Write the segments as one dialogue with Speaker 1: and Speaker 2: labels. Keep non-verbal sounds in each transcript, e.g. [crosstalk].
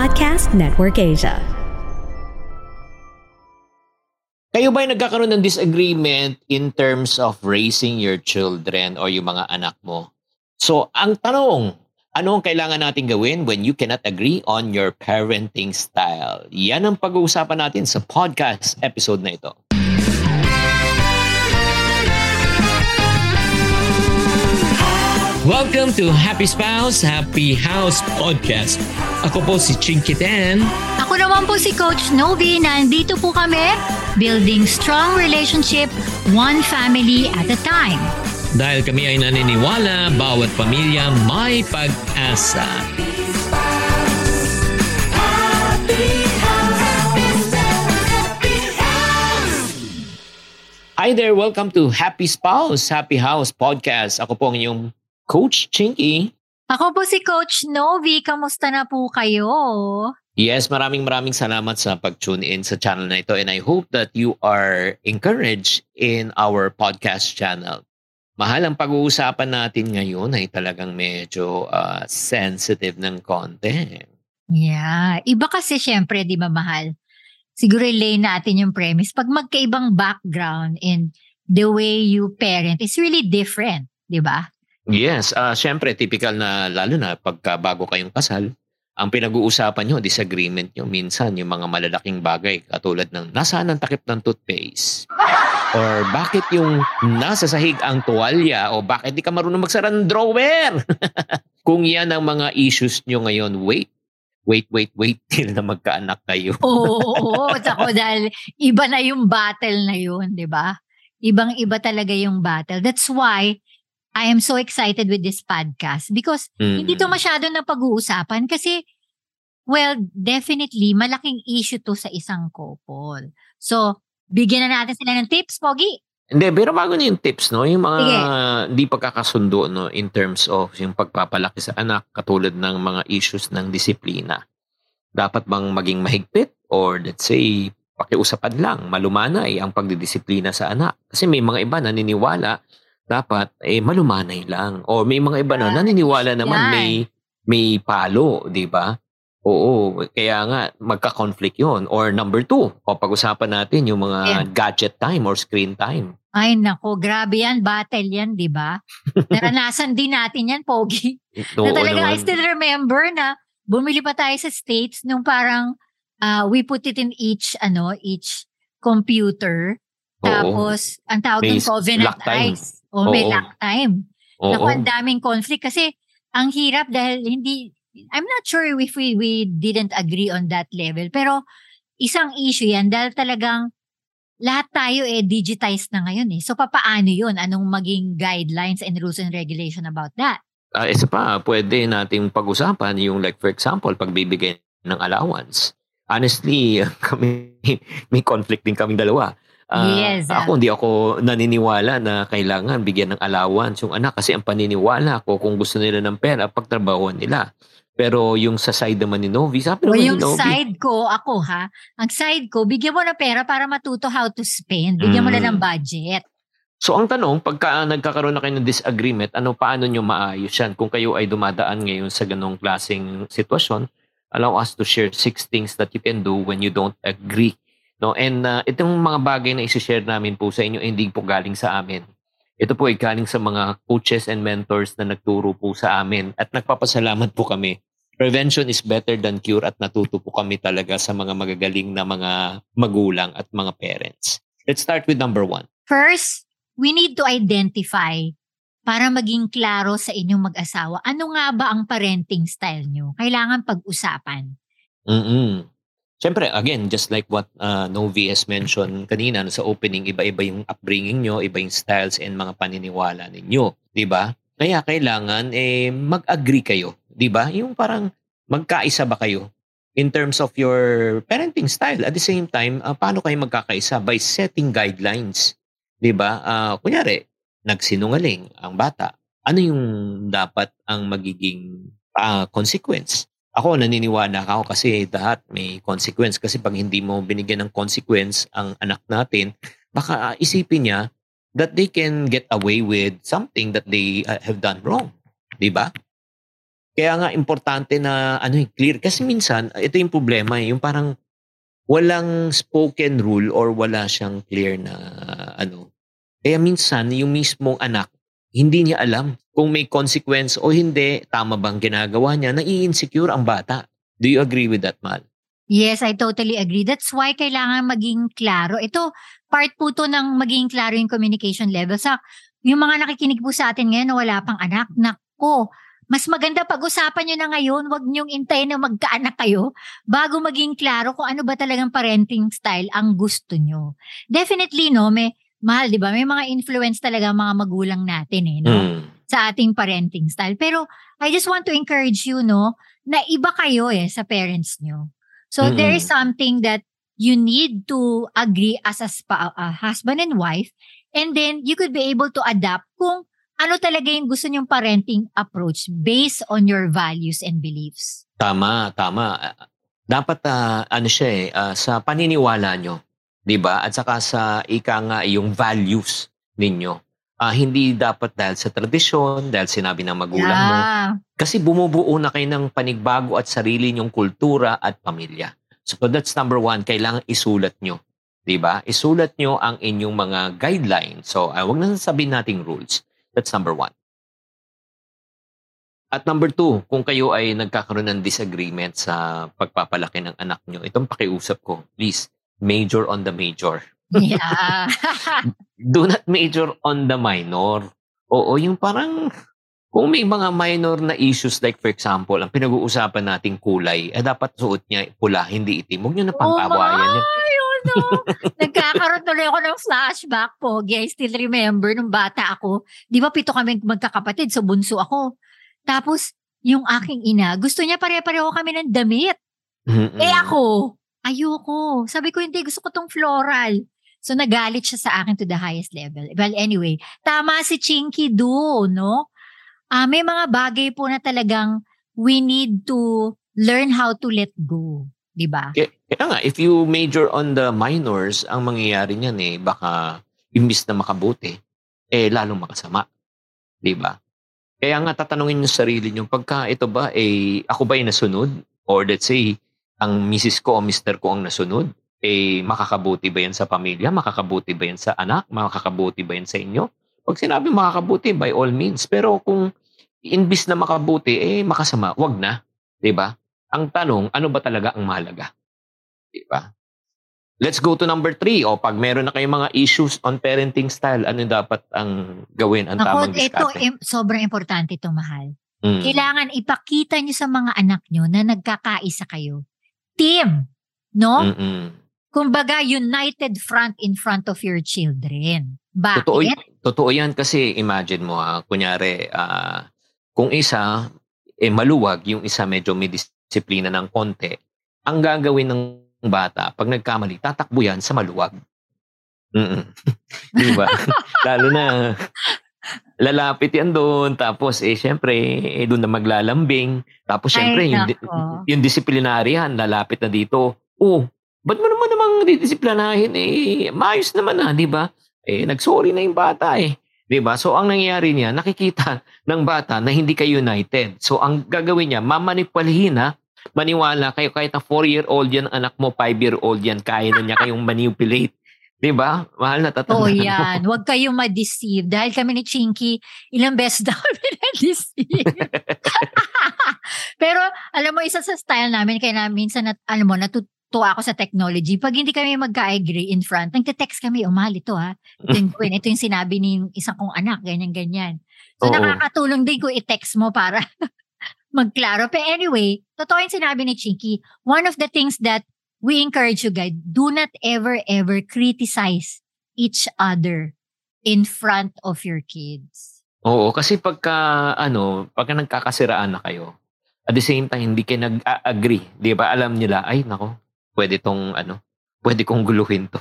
Speaker 1: Podcast Network Asia.
Speaker 2: Kayo ba'y nagkakaroon ng disagreement in terms of raising your children or yung mga anak mo? So, ang tanong, ano ang kailangan natin gawin when you cannot agree on your parenting style? Yan ang pag-uusapan natin sa podcast episode na ito. Welcome to Happy Spouse, Happy House Podcast. Ako po si Chinky Tan.
Speaker 3: Ako naman po si Coach Novi. Nandito po kami, building strong relationship, one family at a time.
Speaker 2: Dahil kami ay naniniwala, bawat pamilya may pag-asa. Hi there, welcome to Happy Spouse, Happy House Podcast. Ako po ang inyong Coach Chinky.
Speaker 3: Ako po si Coach Novi. Kamusta na po kayo?
Speaker 2: Yes, maraming maraming salamat sa pag-tune in sa channel na ito and I hope that you are encouraged in our podcast channel. Mahal ang pag-uusapan natin ngayon ay talagang medyo uh, sensitive ng konti.
Speaker 3: Yeah. Iba kasi syempre, di ba mahal? Siguro lay natin yung premise. Pag magkaibang background and the way you parent is really different, di ba?
Speaker 2: Yes, uh, syempre typical na lalo na pagka bago kayong kasal, ang pinag-uusapan nyo, disagreement nyo, minsan yung mga malalaking bagay katulad ng nasaan ang takip ng toothpaste? Or bakit yung nasa sahig ang tuwalya? O bakit di ka marunong magsara ng drawer? [laughs] Kung yan ang mga issues nyo ngayon, wait, wait, wait, wait [laughs] till na magkaanak kayo.
Speaker 3: Oo, oo, ako dahil iba na yung battle na yun, di ba? Ibang-iba talaga yung battle. That's why I am so excited with this podcast because mm-hmm. hindi to masyado na pag-uusapan kasi well, definitely malaking issue to sa isang couple. So, bigyan na natin sila ng tips, Pogi.
Speaker 2: Hindi, pero bago na yung tips, no? Yung mga hindi pagkakasundo, no? In terms of yung pagpapalaki sa anak, katulad ng mga issues ng disiplina. Dapat bang maging mahigpit? Or let's say, pakiusapan lang, malumanay ang pagdidisiplina sa anak. Kasi may mga iba naniniwala, dapat eh malumanay lang. Or may mga iba na naniniwala naman may may palo, di ba? Oo, kaya nga magka-conflict 'yon. Or number two, o pag-usapan natin yung mga yeah. gadget time or screen time.
Speaker 3: Ay nako, grabe yan, battle yan, di ba? [laughs] Naranasan din natin yan, Pogi. na talaga, naman. I still remember na bumili pa tayo sa States nung parang uh, we put it in each, ano, each computer. Oo. Tapos, ang tawag ng covenant eyes. O may Oo. lock time. Oo. Naku, ang daming conflict kasi ang hirap dahil hindi, I'm not sure if we, we didn't agree on that level. Pero isang issue yan dahil talagang lahat tayo eh digitized na ngayon eh. So papaano yun? Anong maging guidelines and rules and regulation about that?
Speaker 2: Uh, isa pa, pwede nating pag-usapan yung like for example, pagbibigay ng allowance. Honestly, [laughs] kami may conflict din kaming dalawa. Uh, yes. Ako hindi ako naniniwala na kailangan bigyan ng allowance yung anak kasi ang paniniwala ko kung gusto nila ng pera, pagtrabahuan nila. Pero yung sa side naman ni Novi, sabi naman
Speaker 3: yung
Speaker 2: ni Novi.
Speaker 3: side ko, ako ha, ang side ko, bigyan mo ng pera para matuto how to spend. Bigyan mm. mo na ng budget.
Speaker 2: So ang tanong, pagka nagkakaroon na kayo ng disagreement, ano paano nyo maayos yan? Kung kayo ay dumadaan ngayon sa ganong klaseng sitwasyon, allow us to share six things that you can do when you don't agree No? And uh, itong mga bagay na isi-share namin po sa inyo, hindi po galing sa amin. Ito po ay galing sa mga coaches and mentors na nagturo po sa amin at nagpapasalamat po kami. Prevention is better than cure at natuto po kami talaga sa mga magagaling na mga magulang at mga parents. Let's start with number one.
Speaker 3: First, we need to identify para maging klaro sa inyong mag-asawa. Ano nga ba ang parenting style nyo? Kailangan pag-usapan.
Speaker 2: Mm-mm. Siyempre, again, just like what uh, Novi has mentioned kanina no, sa opening, iba-iba yung upbringing nyo, iba yung styles and mga paniniwala ninyo. Ba? Kaya kailangan eh, mag-agree kayo. Ba? Yung parang magkaisa ba kayo in terms of your parenting style. At the same time, uh, paano kayo magkakaisa? By setting guidelines. Ba? Uh, kunyari, nagsinungaling ang bata. Ano yung dapat ang magiging uh, consequence? Ako naniniwala ako kasi lahat may consequence kasi pag hindi mo binigyan ng consequence ang anak natin, baka isipin niya that they can get away with something that they uh, have done wrong. 'Di ba? Kaya nga importante na ano eh, clear. Kasi minsan, ito yung problema eh, yung parang walang spoken rule or wala siyang clear na ano. Kaya minsan, yung mismong anak, hindi niya alam kung may consequence o hindi, tama bang ginagawa niya, nai-insecure ang bata. Do you agree with that, Mal?
Speaker 3: Yes, I totally agree. That's why kailangan maging klaro. Ito, part po to ng maging klaro yung communication level. Sa yung mga nakikinig po sa atin ngayon na wala pang anak, nako, mas maganda pag-usapan nyo na ngayon, wag nyong intayin na magkaanak kayo bago maging klaro kung ano ba talagang parenting style ang gusto nyo. Definitely, no, may, mahal, di ba? May mga influence talaga mga magulang natin, eh, no? Mm. Sa ating parenting style. Pero, I just want to encourage you, no, na iba kayo eh sa parents nyo. So, mm-hmm. there is something that you need to agree as a, spa, a husband and wife and then you could be able to adapt kung ano talaga yung gusto nyong parenting approach based on your values and beliefs.
Speaker 2: Tama, tama. Dapat uh, ano siya eh, uh, sa paniniwala nyo, 'di ba? At saka sa ika nga yung values ninyo. Uh, hindi dapat dahil sa tradisyon, dahil sinabi ng magulang yeah. mo. Kasi bumubuo na kayo ng panigbago at sarili nyong kultura at pamilya. So that's number one, kailangan isulat nyo. 'di ba? Isulat nyo ang inyong mga guidelines. So, uh, wag na sabihin nating rules. That's number one. At number two, kung kayo ay nagkakaroon ng disagreement sa pagpapalaki ng anak nyo, itong pakiusap ko, please, major on the major.
Speaker 3: Yeah. [laughs]
Speaker 2: Do not major on the minor. Oo, yung parang, kung may mga minor na issues, like for example, ang pinag-uusapan nating kulay, eh dapat suot niya pula, hindi itim. Huwag nyo na pang-awayan.
Speaker 3: Oh no. [laughs] Nagkakaroon tuloy ako ng flashback po. I still remember nung bata ako. Di ba pito kami magkakapatid, so bunso ako. Tapos, yung aking ina, gusto niya pare-pareho kami ng damit. Mm-mm. Eh ako, ayoko. Sabi ko, hindi, gusto ko tong floral. So, nagalit siya sa akin to the highest level. Well, anyway, tama si Chinky Do, no? Uh, may mga bagay po na talagang we need to learn how to let go. 'di ba?
Speaker 2: Kaya, kaya nga if you major on the minors, ang mangyayari niyan eh baka imbis na makabuti, eh lalong makasama. 'Di ba? Kaya nga tatanungin sa sarili niyo pagka ito ba eh ako ba ay nasunod or let's say ang misis ko o mister ko ang nasunod, eh makakabuti ba 'yan sa pamilya? Makakabuti ba 'yan sa anak? Makakabuti ba 'yan sa inyo? Pag sinabi makakabuti by all means, pero kung imbis na makabuti eh makasama, wag na, ba? Ang tanong, ano ba talaga ang mahalaga? Ba? Let's go to number three. O pag meron na kayong mga issues on parenting style, ano dapat ang gawin, ang Ako, tamang diskarte?
Speaker 3: Ito, im- sobrang importante ito, mahal. Mm. Kailangan ipakita nyo sa mga anak nyo na nagkakaisa kayo. Team, no? Mm-mm. Kumbaga, united front in front of your children. Bakit?
Speaker 2: Totoo, totoo yan kasi imagine mo, ha, kunyari, uh, kung isa, eh, maluwag, yung isa medyo may dis- disiplina ng konti, ang gagawin ng bata, pag nagkamali, tatakbo yan sa maluwag. Mm [laughs] Di ba? [laughs] Lalo na, lalapit yan doon. Tapos, eh, syempre, eh, doon na maglalambing. Tapos, syempre, Ay, yung, yung disiplinaryan, lalapit na dito. Oh, ba't mo naman namang didisiplinahin? Eh, maayos naman na, di ba? Eh, nagsorry na yung bata eh. 'Di ba? So ang nangyayari niya, nakikita [laughs] ng bata na hindi kayo united. So ang gagawin niya, mamanipulahin ha maniwala kayo kahit na 4-year-old yan anak mo, 5-year-old yan, kaya na niya kayong manipulate. 'Di ba? Mahal na tatandaan
Speaker 3: Oh, yan. Huwag kayong ma-deceive. Dahil kami ni Chinky, ilang beses daw kami [laughs] na-deceive. [laughs] Pero, alam mo, isa sa style namin, kaya namin minsan, nat, alam mo, natutuwa ako sa technology. Pag hindi kami magka-agree in front, nagte-text kami, mahal ito ha. Ito yung, [laughs] ito yung sinabi ni isang kong anak, ganyan-ganyan. So, Oo. nakakatulong din ko i-text mo para [laughs] magklaro. Pero anyway, totoo yung sinabi ni Chinky. One of the things that we encourage you guys, do not ever, ever criticize each other in front of your kids.
Speaker 2: Oo, kasi pagka, ano, pagka nagkakasiraan na kayo, at the same time, hindi kayo nag-agree. Di ba? Alam nila, ay, nako, pwede tong, ano, pwede kong guluhin to.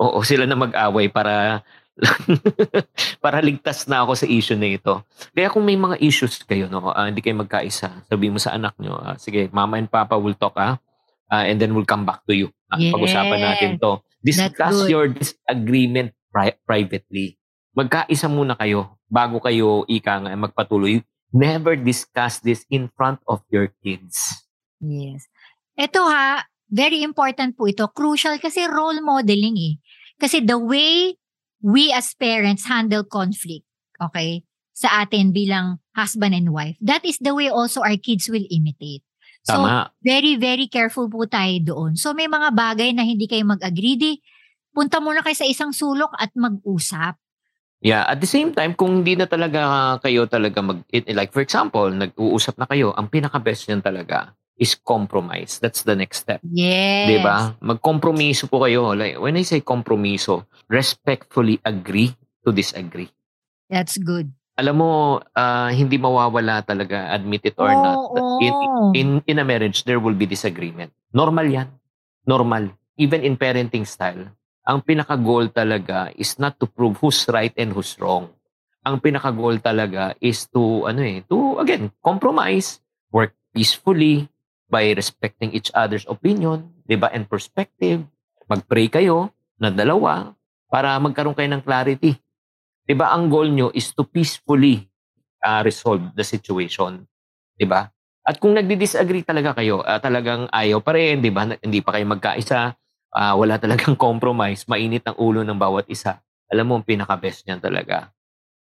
Speaker 2: Oo, sila na mag-away para [laughs] para ligtas na ako sa issue na ito. Kaya kung may mga issues kayo, no, uh, hindi kayo magkaisa, sabi mo sa anak nyo, uh, sige, mama and papa will talk, ah, uh, and then we'll come back to you. Uh, yeah. Pag-usapan natin to. Discuss your disagreement pri- privately. Magkaisa muna kayo bago kayo ika nga magpatuloy Never discuss this in front of your kids.
Speaker 3: Yes. Ito ha, very important po ito. Crucial kasi role modeling eh. Kasi the way we as parents handle conflict, okay, sa atin bilang husband and wife, that is the way also our kids will imitate. So,
Speaker 2: Tama.
Speaker 3: very, very careful po tayo doon. So, may mga bagay na hindi kayo mag-agree, di, punta muna kayo sa isang sulok at mag-usap.
Speaker 2: Yeah, at the same time, kung hindi na talaga kayo talaga mag, like for example, nag-uusap na kayo, ang pinaka-best niyan talaga is compromise. That's the next step.
Speaker 3: Yes.
Speaker 2: ba? Magkompromiso po kayo. Like when I say kompromiso, respectfully agree to disagree.
Speaker 3: That's good.
Speaker 2: Alam mo, uh, hindi mawawala talaga, admit it or
Speaker 3: oh,
Speaker 2: not.
Speaker 3: Oh.
Speaker 2: In, in in a marriage, there will be disagreement. Normal 'yan. Normal. Even in parenting style, ang pinaka-goal talaga is not to prove who's right and who's wrong. Ang pinaka-goal talaga is to ano eh, to again, compromise, work peacefully, by respecting each other's opinion, 'di ba, and perspective. Mag-pray kayo na dalawa para magkaroon kayo ng clarity. 'Di ba? Ang goal nyo is to peacefully uh, resolve the situation, 'di ba? At kung nagdi-disagree talaga kayo, uh, talagang ayaw pa rin, 'di ba? Hindi pa kayo magkaisa, uh, wala [laughs] talagang compromise, mainit ang ulo ng bawat isa. Alam mo, ang pinaka-best niyan talaga,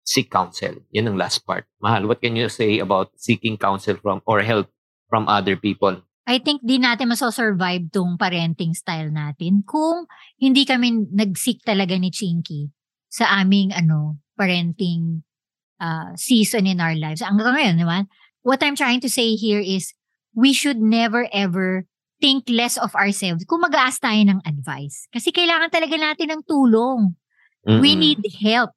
Speaker 2: seek counsel. Yan ang last part. Mahal, what can you say about seeking counsel from or help from other people.
Speaker 3: I think di natin maso-survive tong parenting style natin kung hindi kami nag-seek talaga ni Chinky sa aming ano parenting uh, season in our lives. Ang ngayon naman, what I'm trying to say here is we should never ever think less of ourselves kung mag-aas tayo ng advice. Kasi kailangan talaga natin ng tulong. Mm-hmm. We need help.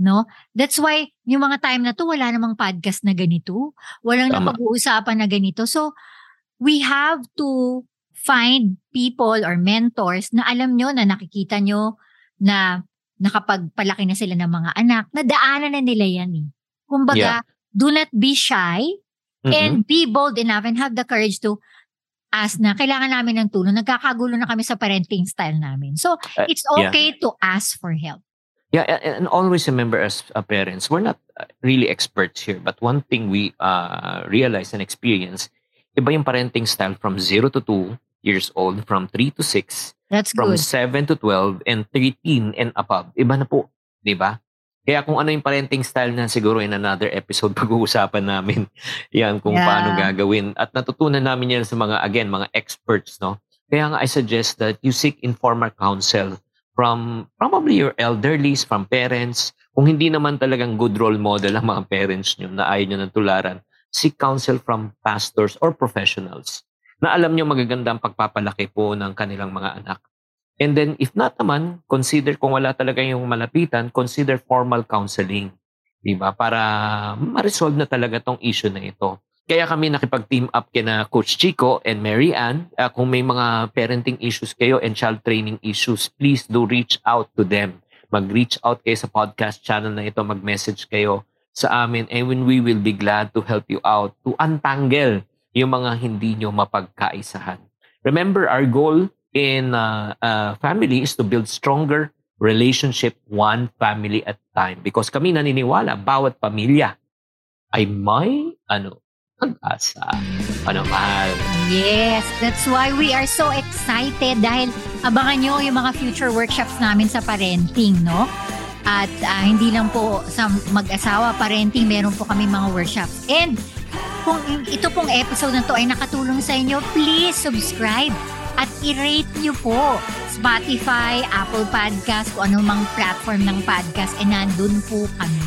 Speaker 3: No? That's why yung mga time na to wala namang podcast na ganito. Walang Tama. napag-uusapan na ganito. So we have to find people or mentors na alam nyo na nakikita nyo na nakapagpalaki na sila ng mga anak, na daanan na nila yan eh. Kumbaga, yeah. do not be shy mm-hmm. and be bold enough and have the courage to ask na kailangan namin ng tulong. Nagkakagulo na kami sa parenting style namin. So, uh, it's okay yeah. to ask for help.
Speaker 2: Yeah, and always remember as uh, parents, we're not uh, really experts here. But one thing we uh, realize and experience, iba yung parenting style from 0 to 2 years old, from 3 to 6,
Speaker 3: That's
Speaker 2: from
Speaker 3: good.
Speaker 2: 7 to 12, and 13 and above. Iba na po, di ba? Kaya kung ano yung parenting style na siguro in another episode [laughs] pag-uusapan namin [laughs] yan kung yeah. paano gagawin. At natutunan namin yan sa mga, again, mga experts, no? Kaya nga I suggest that you seek informal counsel from probably your elderlies, from parents. Kung hindi naman talagang good role model ang mga parents nyo na ayaw nyo ng tularan, seek counsel from pastors or professionals na alam nyo magaganda ang pagpapalaki po ng kanilang mga anak. And then, if not naman, consider kung wala talaga yung malapitan, consider formal counseling. Diba? Para ma-resolve na talaga tong issue na ito. Kaya kami nakipag-team up kina Coach Chico and Mary Ann. Uh, kung may mga parenting issues kayo and child training issues, please do reach out to them. Mag-reach out kayo sa podcast channel na ito, mag-message kayo sa amin and we will be glad to help you out to untangle yung mga hindi nyo mapagkaisahan. Remember, our goal in uh, uh, family is to build stronger relationship one family at time. Because kami naniniwala, bawat pamilya ay may ano pag-asa. Ano, mahal?
Speaker 3: Yes, that's why we are so excited dahil abangan nyo yung mga future workshops namin sa parenting, no? At uh, hindi lang po sa mag-asawa, parenting, meron po kami mga workshops. And kung ito pong episode na to ay nakatulong sa inyo, please subscribe at i-rate nyo po Spotify, Apple Podcast, kung anumang platform ng podcast, and nandun po kami.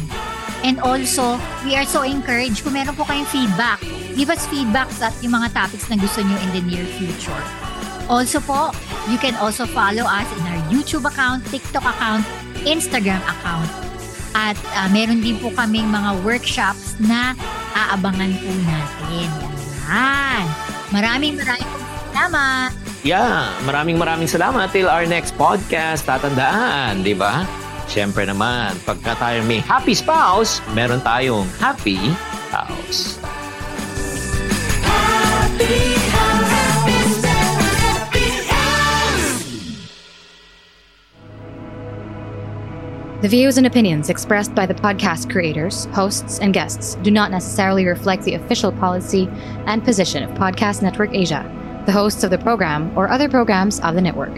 Speaker 3: And also, we are so encouraged kung meron po kayong feedback. Give us feedback at yung mga topics na gusto nyo in the near future. Also po, you can also follow us in our YouTube account, TikTok account, Instagram account. At uh, meron din po kaming mga workshops na aabangan po natin. Yan. Maraming maraming salamat.
Speaker 2: Yeah, maraming maraming salamat. Till our next podcast, tatandaan, di ba? Siyempre naman, pagka tayo may happy spouse, meron tayong happy house. Happy
Speaker 1: The views and opinions expressed by the podcast creators, hosts, and guests do not necessarily reflect the official policy and position of Podcast Network Asia, the hosts of the program, or other programs of the network.